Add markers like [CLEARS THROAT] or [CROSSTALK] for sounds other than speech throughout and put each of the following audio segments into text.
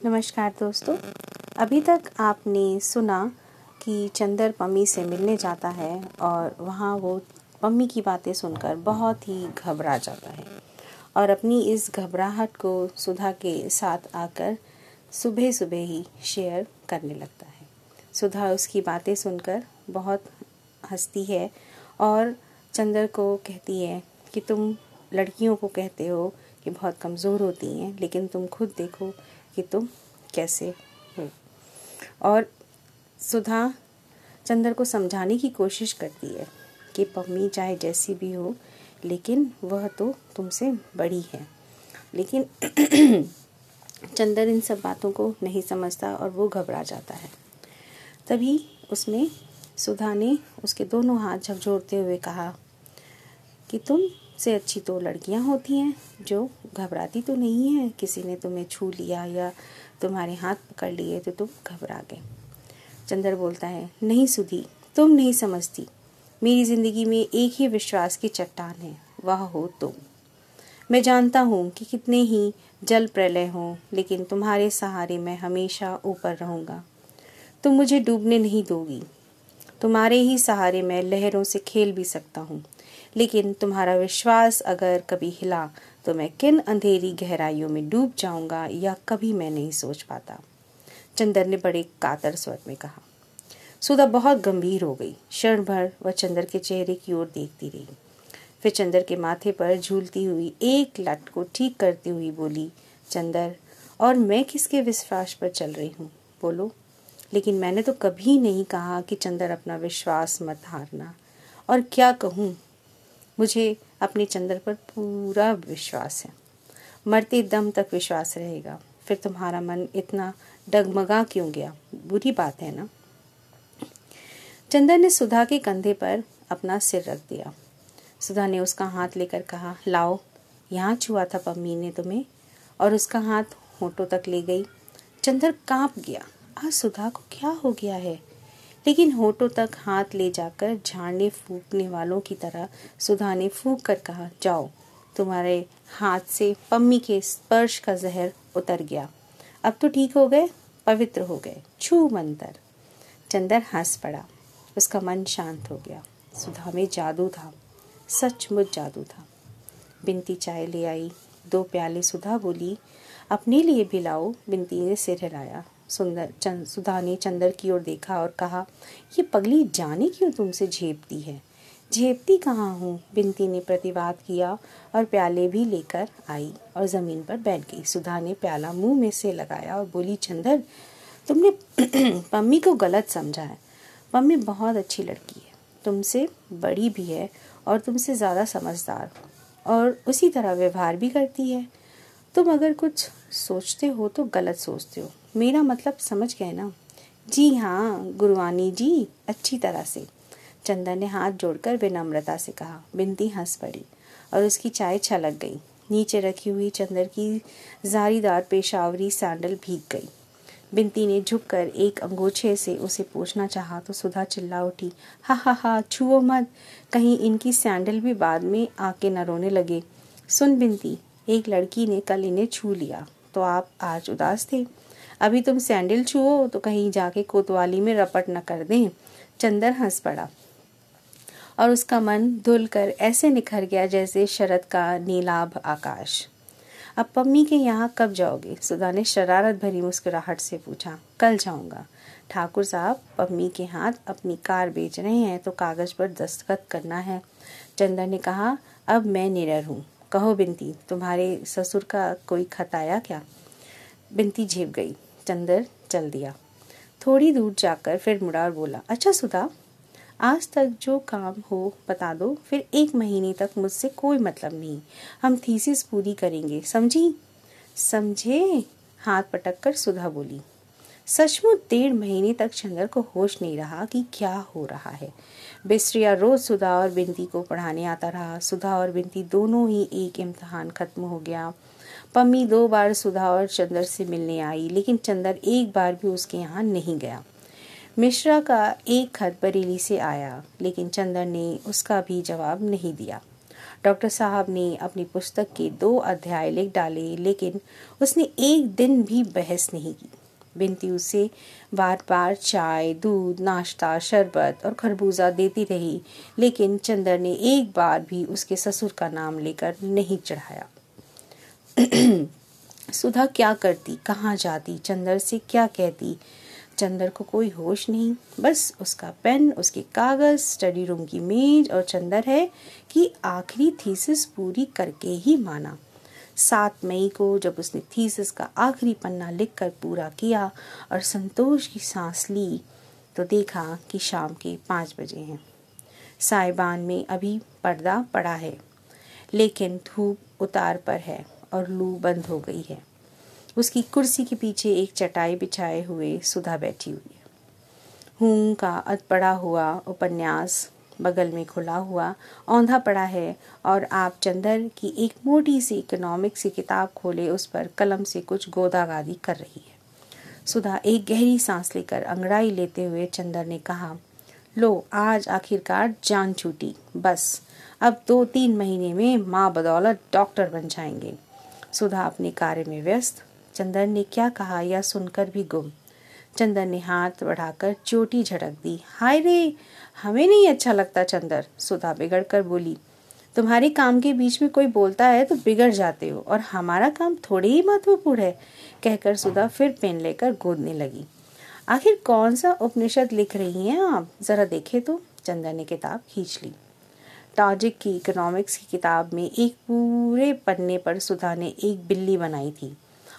नमस्कार दोस्तों। अभी तक आपने सुना कि चंदर पम्मी से मिलने जाता है और वहाँ वो पम्मी की बातें सुनकर बहुत ही घबरा जाता है और अपनी इस घबराहट को सुधा के साथ आकर सुबह सुबह ही शेयर करने लगता है। सुधा उसकी बातें सुनकर बहुत हंसती है और चंदर को कहती है कि तुम लड़कियों को कहते हो कि बहुत कमज़ोर होती हैं, लेकिन तुम खुद देखो कि तुम कैसे हो। और सुधा चंदर को समझाने की कोशिश करती है कि पम्मी चाहे जैसी भी हो, लेकिन वह तो तुमसे बड़ी है। लेकिन [CLEARS THROAT] चंदर इन सब बातों को नहीं समझता और वो घबरा जाता है। तभी उसमें सुधा ने उसके दोनों हाथ झकझोरते हुए कहा कि तुम से अच्छी तो लड़कियाँ होती हैं, जो घबराती तो नहीं है, किसी ने तुम्हें छू लिया या तुम्हारे हाथ पकड़ लिए तो तुम घबरा गए। चंद्र बोलता है, नहीं सुधी, तुम नहीं समझती। मेरी ज़िंदगी में एक ही विश्वास की चट्टान है, वह हो तुम। मैं जानता हूँ कि कितने ही जल प्रलय हों, लेकिन तुम्हारे सहारे मैं हमेशा ऊपर रहूँगा। तुम मुझे डूबने नहीं दोगी। तुम्हारे ही सहारे मैं लहरों से खेल भी सकता हूँ। लेकिन तुम्हारा विश्वास अगर कभी हिला तो मैं किन अंधेरी गहराइयों में डूब जाऊँगा या कभी मैं नहीं सोच पाता? चंदर ने बड़े कातर स्वर में कहा। सुधा बहुत गंभीर हो गई। क्षण भर वह चंदर के चेहरे की ओर देखती रही। फिर चंदर के माथे पर झूलती हुई एक लट को ठीक करती हुई बोली, चंदर, और मैं किसके विश्वास पर चल रही हूँ? बोलो। लेकिन मैंने तो कभी नहीं कहा कि चंदर अपना विश्वास मत हारना। और क्या कहूँ? मुझे अपने चंद्र पर पूरा विश्वास है। मरते दम तक विश्वास रहेगा। फिर तुम्हारा मन इतना डगमगा क्यों गया? बुरी बात है ना? चंदर ने सुधा के कंधे पर अपना सिर रख दिया। सुधा ने उसका हाथ लेकर कहा, लाओ, यहाँ छुआ था पम्मी ने तुम्हें, और उसका हाथ होठों तक ले गई। चंदर काँप गया। आज सुधा को क्या हो गया है? लेकिन होठों तक हाथ ले जाकर झाड़ने फूकने वालों की तरह सुधा ने फूक कर कहा, जाओ। तुम्हारे हाथ से पम्मी के स्पर्श का जहर उतर गया। अब तो ठीक हो गए, पवित्र हो गए। छू मंतर। चंदर हंस पड़ा। उसका मन शांत हो गया। सुधा में जादू था। सचमुच जादू था। बिनती चाय ले आई। दो प्याले सुधा बोली, अपने लिए भी लाओ, बिनती ने सिर हिलाया। सुंदर, चंद सुधा ने चंदर की ओर देखा और कहा, ये पगली जाने क्यों तुमसे झेपती है? झेपती कहाँ हूँ? बिनती ने प्रतिवाद किया और प्याले भी लेकर आई और ज़मीन पर बैठ गई। सुधा ने प्याला मुँह में से लगाया और बोली, चंदर, तुमने [CLEARS THROAT] पम्मी को गलत समझा है। पम्मी बहुत अच्छी लड़की है। तुमसे बड़ी भी है और तुमसे ज़्यादा समझदार और उसी तरह व्यवहार भी करती है। तुम अगर कुछ सोचते हो तो गलत सोचते हो। मेरा मतलब समझ गए ना? जी हाँ गुरुवानी जी, अच्छी तरह से। चंदन ने हाथ जोड़कर विनम्रता से कहा बिनती हंस पड़ी और उसकी चाय छलक गई। नीचे रखी हुई चंदर की जारीदार पेशावरी सैंडल भीग गई। बिनती ने झुककर एक अंगोछे से उसे पूछना चाहा तो सुधा चिल्ला उठी, हा हा हा, छुओ मत। कहीं इनकी सैंडल भी बाद में आके न रोने लगे। सुन बिनती एक लड़की ने कल इन्हें छू लिया तो आप आज उदास थे? अभी तुम सैंडल छुओ तो कहीं जाके कोतवाली में रपट न कर दें। चंदर हंस पड़ा। और उसका मन धुल कर ऐसे निखर गया जैसे शरद का नीलाभ आकाश। अब पम्मी के यहाँ कब जाओगे? सुधा ने शरारत भरी मुस्कुराहट से पूछा। कल जाऊँगा। ठाकुर साहब, पम्मी के हाथ अपनी कार बेच रहे हैं तो कागज़ पर दस्तखत करना है। चंदर ने कहा, अब मैं निरर हूँ। कहो बिनती तुम्हारे ससुर का कोई खत आया क्या? बिनती झेप गई। चंदर चल दिया। थोड़ी दूर जाकर फिर मुड़ा और बोला अच्छा सुधा, आज तक जो काम हो बता दो, फिर एक महीने तक मुझसे कोई मतलब नहीं। हम थीसिस पूरी करेंगे, समझी? समझे? हाथ पटक कर सुधा बोली। सचमुच डेढ़ महीने तक चंदर को होश नहीं रहा कि क्या हो रहा है। बिस्ट्रिया रोज सुधा और बिनती को पढ़ाने आता रहा। सुधा और बिनती दोनों ही एक इम्तहान खत्म हो गया। पम्मी दो बार सुधा और चंदर से मिलने आई, लेकिन चंदर एक बार भी उसके यहाँ नहीं गया। मिश्रा का एक खत बरेली से आया, लेकिन चंदर ने उसका भी जवाब नहीं दिया। डॉक्टर साहब ने अपनी पुस्तक के दो अध्याय लिख डाले, लेकिन उसने एक दिन भी बहस नहीं की। बिनती उसे बार बार चाय, दूध, नाश्ता, शरबत और खरबूजा देती रही, लेकिन चंदर ने एक बार भी उसके ससुर का नाम लेकर नहीं चढ़ाया। [CLEARS THROAT] सुधा क्या करती, कहाँ जाती, चंदर से क्या कहती? चंदर को कोई होश नहीं, बस उसका पेन, उसके कागज़, स्टडी रूम की मेज और चंदर है कि आखिरी थीसिस पूरी करके ही माना। सात मई को जब उसने थीसिस का आखिरी पन्ना लिखकर पूरा किया और संतोष की सांस ली तो देखा कि शाम के पाँच बजे हैं। साइबान में अभी पर्दा पड़ा है, लेकिन धूप उतार पर है और लू बंद हो गई है। उसकी कुर्सी के पीछे एक चटाई बिछाए हुए सुधा बैठी हुई है। हूँ का अध पड़ा हुआ उपन्यास बगल में खुला हुआ औंधा पड़ा है और आप चंदर की एक मोटी सी इकोनॉमिक्स की किताब खोले, उस पर कलम से कुछ गोदागादी कर रही है। सुधा एक गहरी सांस लेकर अंगड़ाई लेते हुए चंदर ने कहा, लो, आज आखिरकार जान छूटी। बस, अब दो तीन महीने में माँ बदौलत डॉक्टर बन जाएँगे। सुधा अपने कार्य में व्यस्त। चंदर ने क्या कहा यह सुनकर भी गुम। चंदर ने हाथ बढ़ाकर चोटी झड़क दी। हाय रे! हमें नहीं अच्छा लगता, चंदर। सुधा बिगड़ कर बोली, तुम्हारे काम के बीच में कोई बोलता है तो बिगड़ जाते हो, और हमारा काम थोड़े ही महत्वपूर्ण है, कहकर सुधा फिर पेन लेकर गोदने लगी। आखिर कौन सा उपनिषद लिख रही हैं आप? जरा देखे तो चंदर ने किताब खींच ली। टॉजिक की, इकोनॉमिक्स की किताब में एक पूरे पन्ने पर सुधा ने एक बिल्ली बनाई थी।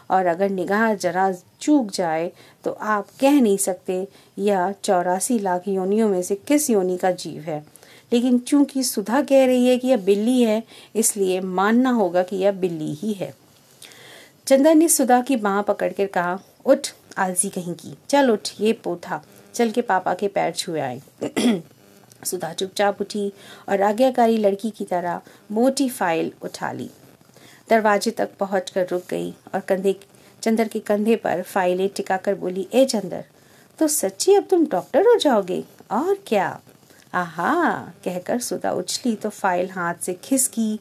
और अगर निगाह जरा चूक जाए तो आप कह नहीं सकते यह चौरासी लाख योनियों में से किस योनि का जीव है। लेकिन चूँकि सुधा कह रही है कि यह बिल्ली है, इसलिए मानना होगा कि यह बिल्ली ही है। चंदन ने सुधा की बाह पकड़कर कहा, उठ, आलसी कहीं की। चल उठ, ये पोथा। चल के पापा के पैर छुए आए। [CLEARS THROAT] सुधा चुपचाप उठी और आज्ञाकारी लड़की की तरह मोटी फ़ाइल उठा ली। दरवाजे तक पहुंचकर रुक गई और कंधे, चंदर के कंधे पर फाइलें टिकाकर बोली, ए चंदर तो सच्ची अब तुम डॉक्टर हो जाओगे? और क्या? आहा, कहकर सुधा उछली तो फ़ाइल हाथ से खिसकी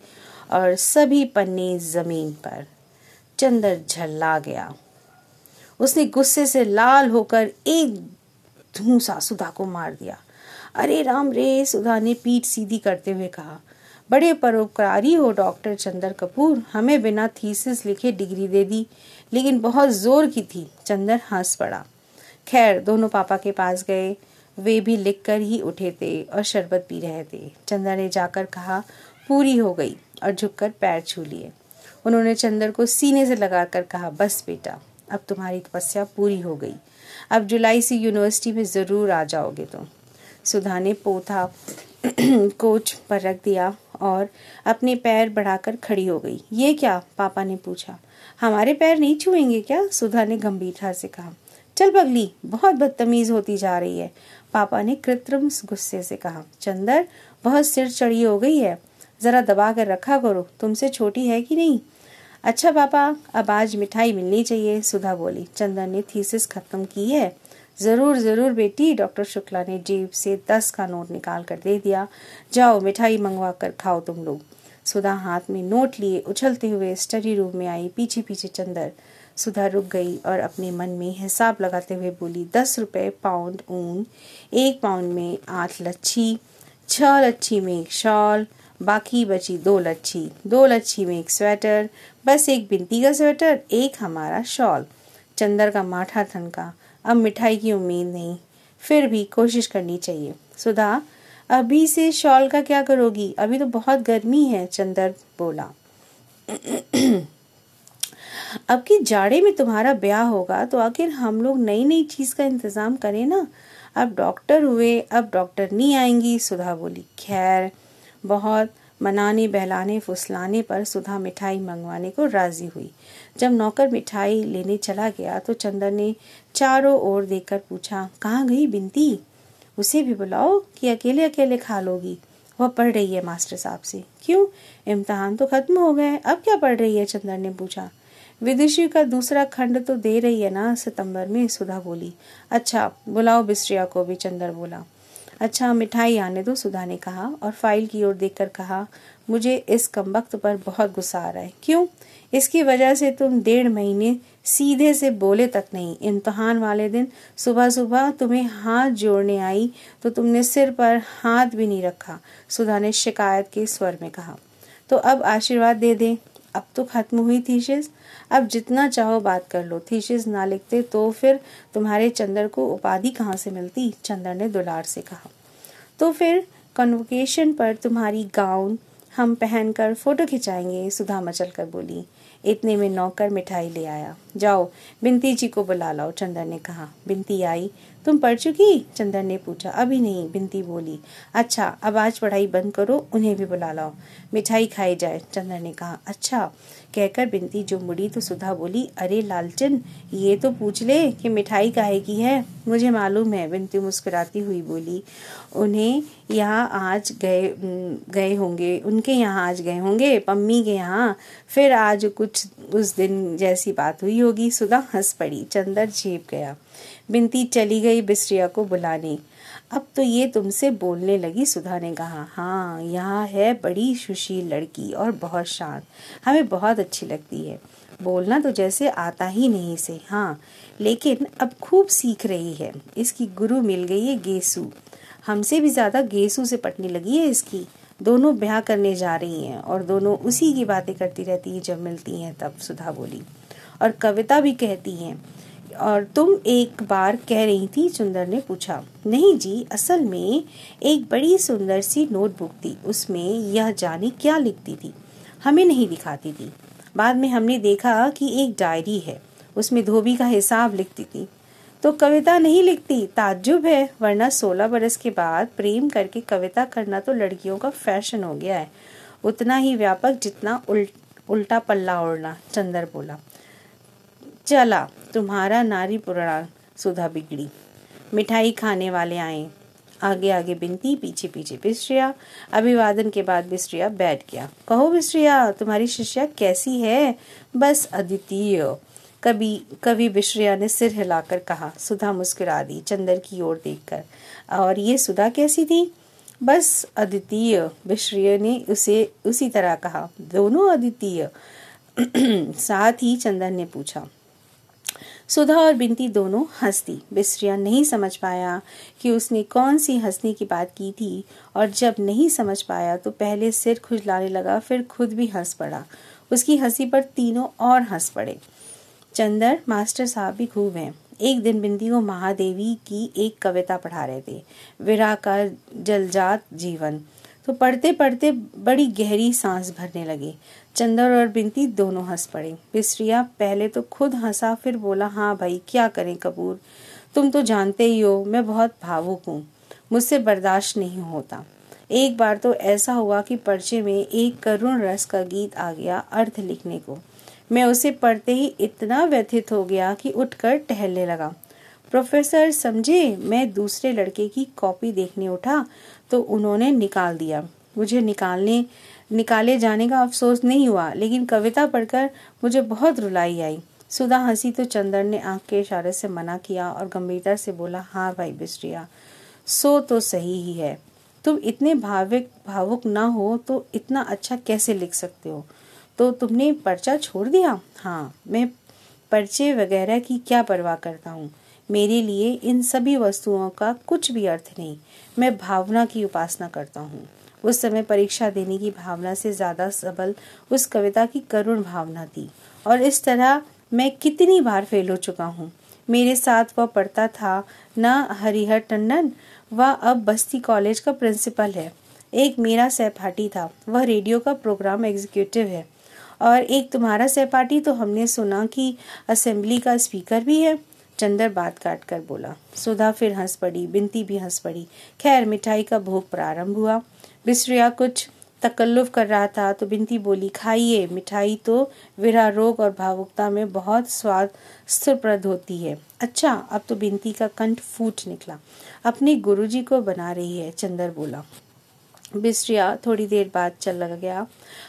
और सभी पन्ने ज़मीन पर चंदर झल्ला गया। उसने गुस्से से लाल होकर एक धूसा सुधा को मार दिया। अरे राम रे, सुधा ने पीठ सीधी करते हुए कहा बड़े परोपकारी हो डॉक्टर चंदर कपूर। हमें बिना थीसिस लिखे डिग्री दे दी, लेकिन बहुत ज़ोर की थी। चंदर हंस पड़ा। खैर, दोनों पापा के पास गए। वे भी लिख कर ही उठे थे और शरबत पी रहे थे। चंदर ने जाकर कहा, पूरी हो गई, और झुककर पैर छू लिए। उन्होंने चंदर को सीने से लगाकर कहा, बस बेटा, अब तुम्हारी तपस्या पूरी हो गई। अब जुलाई से यूनिवर्सिटी में ज़रूर आ जाओगे तुम। सुधा ने पोथा, [CLEARS THROAT] कोच पर रख दिया। और अपने पैर बढ़ाकर खड़ी हो गई। ये क्या? पापा ने पूछा। हमारे पैर नहीं छुएँगे क्या? सुधा ने गंभीरता से कहा। चल पगली, बहुत बदतमीज होती जा रही है। पापा ने कृत्रिम गुस्से से कहा। चंदर, बहुत सिर चढ़ी हो गई है। जरा दबा कर रखा करो। तुमसे छोटी है कि नहीं? अच्छा पापा, अब आज मिठाई मिलनी चाहिए, सुधा बोली। चंदर ने थीसिस खत्म की है। ज़रूर ज़रूर बेटी, डॉक्टर शुक्ला ने जेब से दस का नोट निकाल कर दे दिया। जाओ, मिठाई मंगवा कर खाओ तुम लोग। सुधा हाथ में नोट लिए उछलते हुए स्टडी रूम में आई पीछे पीछे चंदर। सुधा रुक गई और अपने मन में हिसाब लगाते हुए बोली, दस रुपये पाउंड ऊन, एक पाउंड में आठ लच्छी छह लच्छी में एक शॉल, बाकी बची दो लच्छी दो लच्छी में एक स्वेटर, बस एक बिनती का स्वेटर, एक हमारा शॉल। चंदर का माठा थनका। अब मिठाई की उम्मीद नहीं। फिर भी कोशिश करनी चाहिए। सुधा, अभी से शॉल का क्या करोगी? अभी तो बहुत गर्मी है, चंदर बोला। [CLEARS THROAT] अब की जाड़े में तुम्हारा ब्याह होगा तो आखिर हम लोग नई नई चीज़ का इंतज़ाम करें ना? अब डॉक्टर हुए, अब डॉक्टर नहीं आएँगी, सुधा बोली। खैर, बहुत मनाने, बहलाने, फुसलाने पर सुधा मिठाई मंगवाने को राज़ी हुई। जब नौकर मिठाई लेने चला गया तो चंदन ने चारों ओर देखकर पूछा, कहाँ गई बिनती? उसे भी बुलाओ कि अकेले अकेले खा लोगी। वह पढ़ रही है मास्टर साहब से। क्यों? इम्तहान तो खत्म हो गए। अब क्या पढ़ रही है? चंदन ने पूछा। विदुषी का दूसरा खंड तो दे रही है ना? सितंबर में सुधा बोली। अच्छा बुलाओ बिस्ट्रिया को, भी चंदर बोला। अच्छा मिठाई आने दो, सुधा ने कहा और फ़ाइल की ओर देखकर कहा, मुझे इस कमबख्त पर बहुत गुस्सा आ रहा है। क्यों? इसकी वजह से तुम डेढ़ महीने सीधे से बोले तक नहीं। इम्तहान वाले दिन सुबह सुबह तुम्हें हाथ जोड़ने आई तो तुमने सिर पर हाथ भी नहीं रखा, सुधा ने शिकायत के स्वर में कहा। तो अब आशीर्वाद दे दे। अब तो खत्म हुई थीसिस अब जितना चाहो बात कर लो। थीसिस ना लिखते तो फिर तुम्हारे चंदर को उपाधि कहाँ से मिलती? चंदर ने दुलार से कहा। तो फिर कन्वोकेशन पर तुम्हारी गाउन हम पहनकर फ़ोटो खिंचाएँगे, सुधा मचल कर बोली। इतने में नौकर मिठाई ले आया। जाओ, बिनती जी को बुला लाओ चंदर ने कहा। बिनती आई। तुम पढ़ चुकी? चंदर ने पूछा। अभी नहीं, बिनती बोली। अच्छा अब आज पढ़ाई बंद करो, उन्हें भी बुला लाओ। मिठाई खाई जाए चंदर ने कहा। अच्छा कहकर बिनती जो मुड़ी तो सुधा बोली, अरे लालचन, ये तो पूछ ले कि मिठाई काहे की है? मुझे मालूम है, बिनती मुस्कुराती हुई बोली। उन्हें यहाँ आज गए गए होंगे, उनके यहाँ आज गए होंगे, पम्मी के यहाँ। फिर आज कुछ उस दिन जैसी बात हुई होगी, सुधा हंस पड़ी, चंदर झेप गया। बिनती चली गई बिस्रिया को बुलाने। अब तो ये तुमसे बोलने लगी, सुधा ने कहा। हाँ यहाँ है बड़ी सुशील लड़की और बहुत शांत। हमें बहुत अच्छी लगती है। बोलना तो जैसे आता ही नहीं से हाँ लेकिन अब खूब सीख रही है। इसकी गुरु मिल गई है गेसू। हमसे भी ज़्यादा गेसू से पटने लगी है इसकी। दोनों ब्याह करने जा रही हैं और दोनों उसी की बातें करती रहती हैं जब मिलती हैं, तब सुधा बोली। और कविता भी कहती हैं। और तुम एक बार कह रही थी, सुंदर ने पूछा, नहीं जी, असल में एक बड़ी सुंदर सी नोटबुक थी। उसमें यह जाने क्या लिखती थी? हमें नहीं दिखाती थी। बाद में हमने देखा कि एक डायरी है। उसमें धोबी का हिसाब लिखती थी। तो कविता नहीं लिखती? ताज्जुब है। वरना सोलह बरस के बाद प्रेम करके कविता करना तो लड़कियों का फ़ैशन हो गया है। उतना ही व्यापक जितना उल्ट उल्टा पल्ला ओढ़ना, चंदर बोला। चला, तुम्हारा नारी पुराण सुधा बिगड़ी। मिठाई खाने वाले आए। आगे आगे बिनती, पीछे पीछे बिस्ट्रिया अभिवादन के बाद बिस्ट्रिया बैठ गया। कहो बिस्ट्रिया तुम्हारी शिष्या कैसी है? बस अद्वितीय। कभी कभी बिश्रिया ने सिर हिलाकर कहा, सुधा मुस्कुरा दी चंदर की ओर देखकर। और ये सुधा कैसी थी? बस अद्वितीय बिश्रिय ने उसे उसी तरह कहा। दोनों अद्वितीय। [CLEARS THROAT] साथ ही चंदन ने पूछा सुधा और बिनती दोनों हंसती। बिस्रिया नहीं समझ पाया कि उसने कौन सी हंसने की बात की थी, और जब नहीं समझ पाया तो पहले सिर खुजलाने लगा, फिर खुद भी हंस पड़ा। उसकी हँसी पर तीनों और हंस पड़े। चंदर, मास्टर साहब भी खूब हैं। एक दिन बिंदी को महादेवी की एक कविता पढ़ा रहे थे। विरा का जलजात जीवन। तो पढ़ते पढ़ते बड़ी गहरी सांस भरने लगे। चंदर और बिनती दोनों हंस पड़े। बिस्रिया पहले तो खुद हंसा, फिर बोला हाँ भाई, क्या करें कपूर? तुम तो जानते ही हो, मैं बहुत भावुक हूँ। मुझसे बर्दाश्त नहीं होता। एक बार तो ऐसा हुआ कि पर्चे में एक करुण रस का गीत आ गया अर्थ लिखने को। मैं उसे पढ़ते ही इतना व्यथित हो गया कि उठकर टहलने लगा। प्रोफेसर, समझे? मैं दूसरे लड़के की कॉपी देखने उठा तो उन्होंने निकाल दिया। मुझे निकालने, निकाले जाने का अफसोस नहीं हुआ, लेकिन कविता पढ़कर मुझे बहुत रुलाई आई। सुधा हँसी तो चंदन ने आँख के इशारे से मना किया और गंभीरता से बोला हाँ भाई बिस्ट्रिया सो तो सही ही है। तुम इतने भाविक, भावुक ना हो तो इतना अच्छा कैसे लिख सकते हो? तो तुमने पर्चा छोड़ दिया? हाँ मैं पर्चे वगैरह की क्या परवाह करता हूँ? मेरे लिए इन सभी वस्तुओं का कुछ भी अर्थ नहीं। मैं भावना की उपासना करता हूँ। उस समय परीक्षा देने की भावना से ज़्यादा सबल उस कविता की करुण भावना थी और इस तरह मैं कितनी बार फेल हो चुका हूँ। मेरे साथ वह पढ़ता था, न हरिहर टंडन, वह अब बस्ती कॉलेज का प्रिंसिपल है। एक मेरा सहपाठी था, वह रेडियो का प्रोग्राम एग्जीक्यूटिव है। और एक तुम्हारा सहपाठी तो हमने सुना कि असेंबली का स्पीकर भी है। चंदर बात काट कर बोला, सुधा फिर हंस पड़ी, बिनती भी हंस पड़ी। खैर, मिठाई का भोग प्रारंभ हुआ। बिस्रिया कुछ तकल्लुफ कर रहा था तो बिनती बोली, खाइए, मिठाई तो विरा रोग और भावुकता में बहुत स्वाद स्थिरप्रद होती है। अच्छा अब तो बिनती का कंठ फूट निकला। अपने गुरुजी को बना रही है, चंदर बोला। बिस्रिया थोड़ी देर बाद चल लग गया।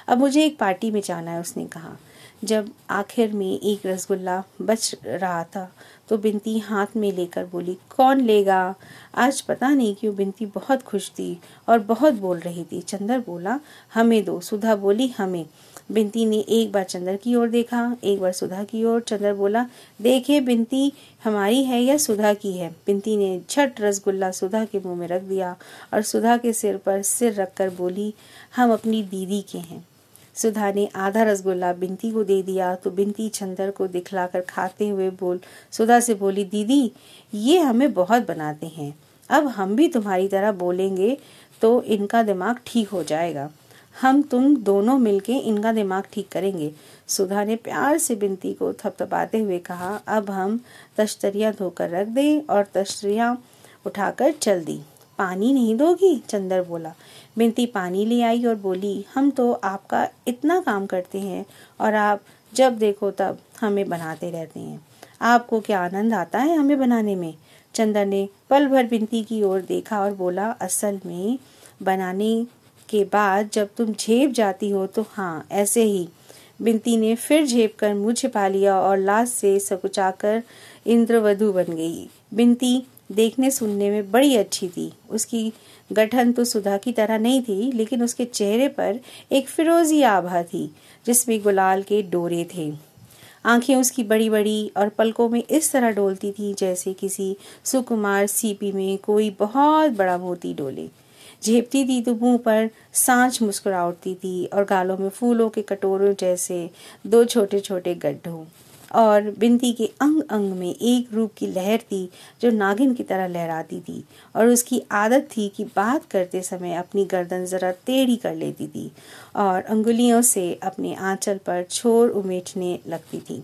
अब मुझे एक पार्टी में जाना है, उसने कहा। जब आखिर में एक रसगुल्ला बच रहा था तो बिनती हाथ में लेकर बोली, कौन लेगा? आज पता नहीं क्यों बिनती बहुत खुश थी और बहुत बोल रही थी। चंदर बोला, हमें दो। सुधा बोली, हमें। बिनती ने एक बार चंदर की ओर देखा, एक बार सुधा की ओर। चंदर बोला, देखे बिनती, हमारी है या सुधा की है? बिनती ने झट रसगुल्ला सुधा के मुँह में रख दिया और सुधा के सिर पर सिर रखकर बोली, हम अपनी दीदी के हैं। सुधा ने आधा रसगुल्ला बिनती को दे दिया तो बिनती चंदर को दिखलाकर खाते हुए बोल, सुधा से बोली, दीदी, ये हमें बहुत बनाते हैं। अब हम भी तुम्हारी तरह बोलेंगे तो इनका दिमाग ठीक हो जाएगा। हम तुम दोनों मिलके इनका दिमाग ठीक करेंगे। सुधा ने प्यार से बिनती को थपथपाते हुए कहा, अब हम तश्तरियाँ धोकर रख दें और तश्तरियाँ उठाकर चल दी। पानी नहीं दोगी? चंदर बोला। बिनती पानी ले आई और बोली, हम तो आपका इतना काम करते हैं और आप जब देखो तब हमें बनाते रहते हैं। आपको क्या आनंद आता है हमें बनाने में? चंदर ने पल भर बिनती की ओर देखा और बोला, असल में बनाने के बाद जब तुम झेप जाती हो तो हाँ ऐसे ही। बिनती ने फिर झेप कर मुँह छिपा लिया और लाश से सकुचाकर इंद्रवधु बन गई। बिनती देखने सुनने में बड़ी अच्छी थी। उसकी गठन तो सुधा की तरह नहीं थी, लेकिन उसके चेहरे पर एक फिरोजी आभा थी, जिसमें गुलाल के डोरे थे। आँखें उसकी बड़ी बड़ी और पलकों में इस तरह डोलती थी जैसे किसी सुकुमार सीपी में कोई बहुत बड़ा मोती डोले। झेपती थी तो मुँह पर सांच मुस्कुरा उठती थी और गालों में फूलों के कटोरों जैसे दो छोटे छोटे गड्ढों। और बिनती के अंग अंग में एक रूप की लहर थी जो नागिन की तरह लहराती थी और उसकी आदत थी कि बात करते समय अपनी गर्दन जरा टेढ़ी कर लेती थी और अंगुलियों से अपने आंचल पर छोर उमेटने लगती थी।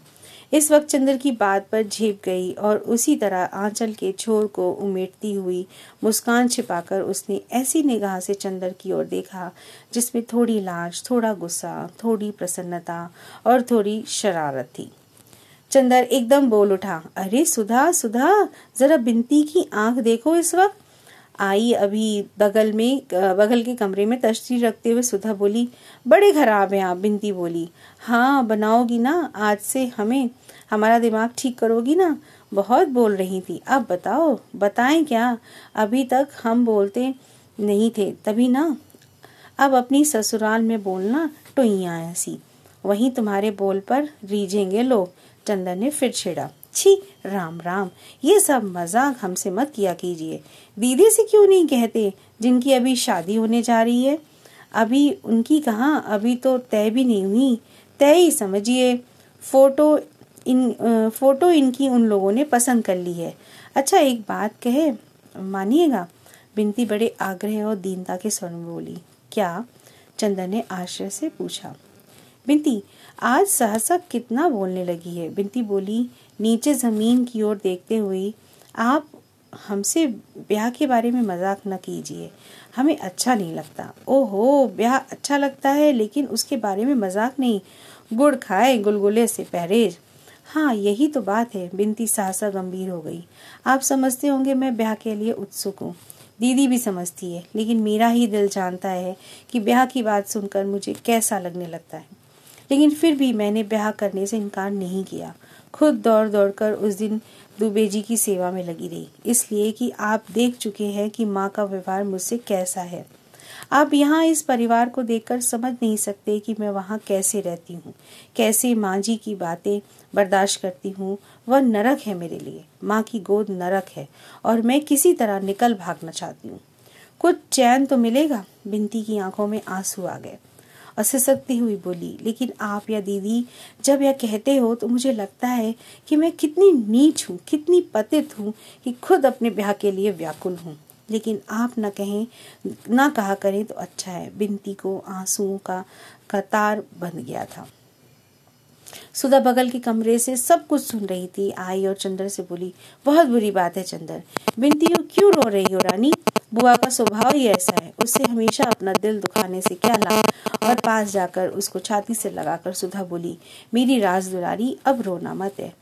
इस वक्त चंद्र की बात पर झेप गई और उसी तरह आंचल के छोर को उमेटती हुई मुस्कान छिपाकर उसने ऐसी निगाह से चंद्र की ओर देखा, जिसमें थोड़ी लाज, थोड़ा गुस्सा, थोड़ी प्रसन्नता और थोड़ी शरारत थी। चंदर एकदम बोल उठा, अरे सुधा सुधा, जरा बिनती की आँख देखो इस वक्त। आई अभी बगल में, बगल के कमरे में तश्ती रखते हुए सुधा बोली, बड़े खराब हैं आप, बिनती बोली। हाँ बनाओगी ना, आज से हमें, हमारा दिमाग ठीक करोगी ना? बहुत, बोल रही थी। अब बताओ, बताएँ क्या? अभी तक हम बोलते नहीं थे, तभी ना? अब अपनी ससुराल में बोलना टोइया ऐसी। वहीं तुम्हारे बोल पर रीझेंगे लोग। चंदन ने फिर छेड़ा। छी, राम राम, ये सब मज़ाक हमसे मत किया कीजिए। दीदी से क्यों नहीं कहते जिनकी अभी शादी होने जा रही है? अभी उनकी कहा? अभी तो तय भी नहीं हुई। तय ही समझिए, फ़ोटो इन फ़ोटो इनकी उन लोगों ने पसंद कर ली है। अच्छा एक बात कहे, मानिएगा? बिनती बड़े आग्रह और दीनता के स्वर में बोली। क्या? चंदन ने आश्चर्य से पूछा। बिनती आज सहसा कितना बोलने लगी है? बिनती बोली, नीचे ज़मीन की ओर देखते हुए, आप हमसे ब्याह के बारे में मज़ाक न कीजिए। हमें अच्छा नहीं लगता। ओहो, ब्याह अच्छा लगता है, लेकिन उसके बारे में मज़ाक नहीं। गुड़ खाए, गुलगुले से परहेज। हाँ यही तो बात है। बिनती सहसा गंभीर हो गई। आप समझते होंगे मैं ब्याह के लिए उत्सुक हूँ। दीदी भी समझती है, लेकिन मेरा ही दिल जानता है कि ब्याह की बात सुनकर मुझे कैसा लगने लगता है। लेकिन फिर भी मैंने ब्याह करने से इनकार नहीं किया। खुद दौड़ दौड़ कर उस दिन दुबे जी की सेवा में लगी रही, इसलिए कि आप देख चुके हैं कि माँ का व्यवहार मुझसे कैसा है। आप यहाँ इस परिवार को देखकर समझ नहीं सकते कि मैं वहाँ कैसे रहती हूँ, कैसे माँ जी की बातें बर्दाश्त करती हूँ। वह नरक है मेरे लिए, माँ की गोद नरक है और मैं किसी तरह निकल भागना चाहती हूँ। कुछ चैन तो मिलेगा? बिनती की आँखों में आँसू आ गए। और सिसकती हुई बोली, लेकिन आप या दीदी, जब यह कहते हो तो मुझे लगता है कि मैं कितनी नीच हूँ, कितनी पतित हूँ कि खुद अपने ब्याह के लिए व्याकुल हूँ। लेकिन आप न कहें, ना कहा करें तो अच्छा है। बिनती को आंसुओं का कतार बन गया था। सुधा बगल के कमरे से सब कुछ सुन रही थी। आई और चंद्र से बोली, बहुत बुरी बात है चंद्र। बिनती, क्यों रो रही हो रानी? बुआ का स्वभाव ही ऐसा है। उससे हमेशा अपना दिल दुखाने से क्या लाभ? और पास जाकर उसको छाती से लगाकर सुधा बोली, मेरी राज दुलारी, अब रोना मत है।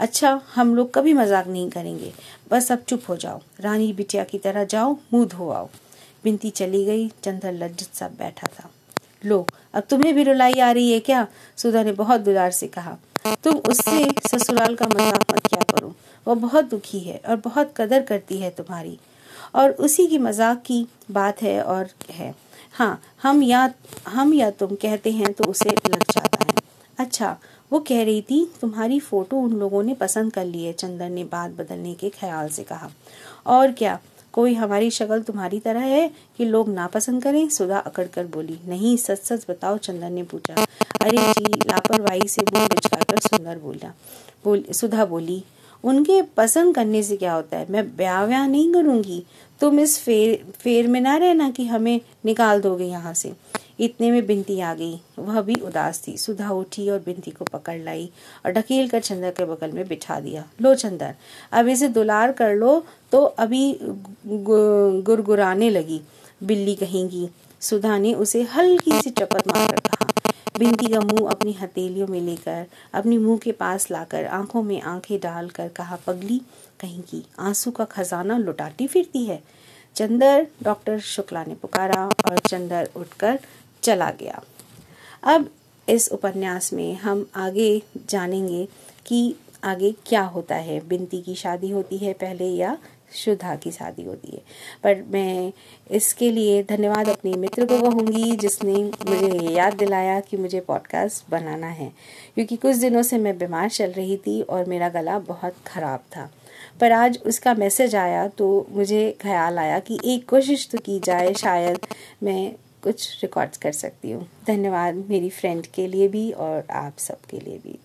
अच्छा हम लोग कभी मज़ाक नहीं करेंगे। बस अब चुप हो जाओ। रानी बिटिया की तरह जाओ, मुँह धो आओ बिनती चली गई। चंद्र लज्जित सा बैठा था। लो, अब तुम्हें भी रुलाई आ रही है क्या? सुधा ने बहुत दुलार से कहा। तुम उससे ससुराल का मज़ाक मत क्या करो। वह बहुत दुखी है और बहुत कदर करती है तुम्हारी। और उसी की मज़ाक की बात है और है। हाँ हम या हम या तुम कहते हैं तो उसे लग जाता है। अच्छा वो कह रही थी, तुम्हारी फ़ोटो उन लोगों ने पसंद कर ली है, चंदन ने बात बदलने के ख्याल से कहा। और क्या, कोई हमारी शक्ल तुम्हारी तरह है कि लोग नापसंद करें? सुधा अकड़ कर बोली, नहीं सच सच बताओ, चंदन ने पूछा। अरे जी, लापरवाही से मुँह बिचकाकर सुंदर बोला, बोल, सुधा बोली उनके पसंद करने से क्या होता है? मैं ब्याह व्याह नहीं करूँगी। तुम इस फेर फेर में ना रहना कि हमें निकाल दोगे यहाँ से। इतने में बिनती आ गई। वह भी उदास थी। सुधा उठी और बिनती को पकड़ लाई और ढकेल कर चंदर के बगल में बिठा दिया। लो चंदर, अब इसे दुलार कर लो। तो अभी गुरगुराने लगी। बिल्ली कहेंगी, सुधा ने उसे हल्की सी चपत मारकर कहा बिंती का मुँह अपनी हथेलियों में लेकर, अपनी मुँह के पास लाकर, आँखों में आँखें डालकर कहा, पगली, कहीं की आँसू का खजाना लुटाती फिरती है? चंदर, डॉक्टर शुक्ला ने पुकारा और चंदर उठकर चला गया। अब इस उपन्यास में हम आगे जानेंगे कि आगे क्या होता है। बिनती की शादी होती है पहले या शुद्धा की शादी होती है। पर मैं इसके लिए धन्यवाद अपने मित्र को कहूँगी जिसने मुझे याद दिलाया कि मुझे पॉडकास्ट बनाना है। क्योंकि कुछ दिनों से मैं बीमार चल रही थी और मेरा गला बहुत ख़राब था। पर आज उसका मैसेज आया तो मुझे ख्याल आया कि एक कोशिश तो की जाए, शायद मैं कुछ रिकॉर्ड्स कर सकती हूँ। धन्यवाद मेरी फ्रेंड के लिए भी और आप सबके लिए भी।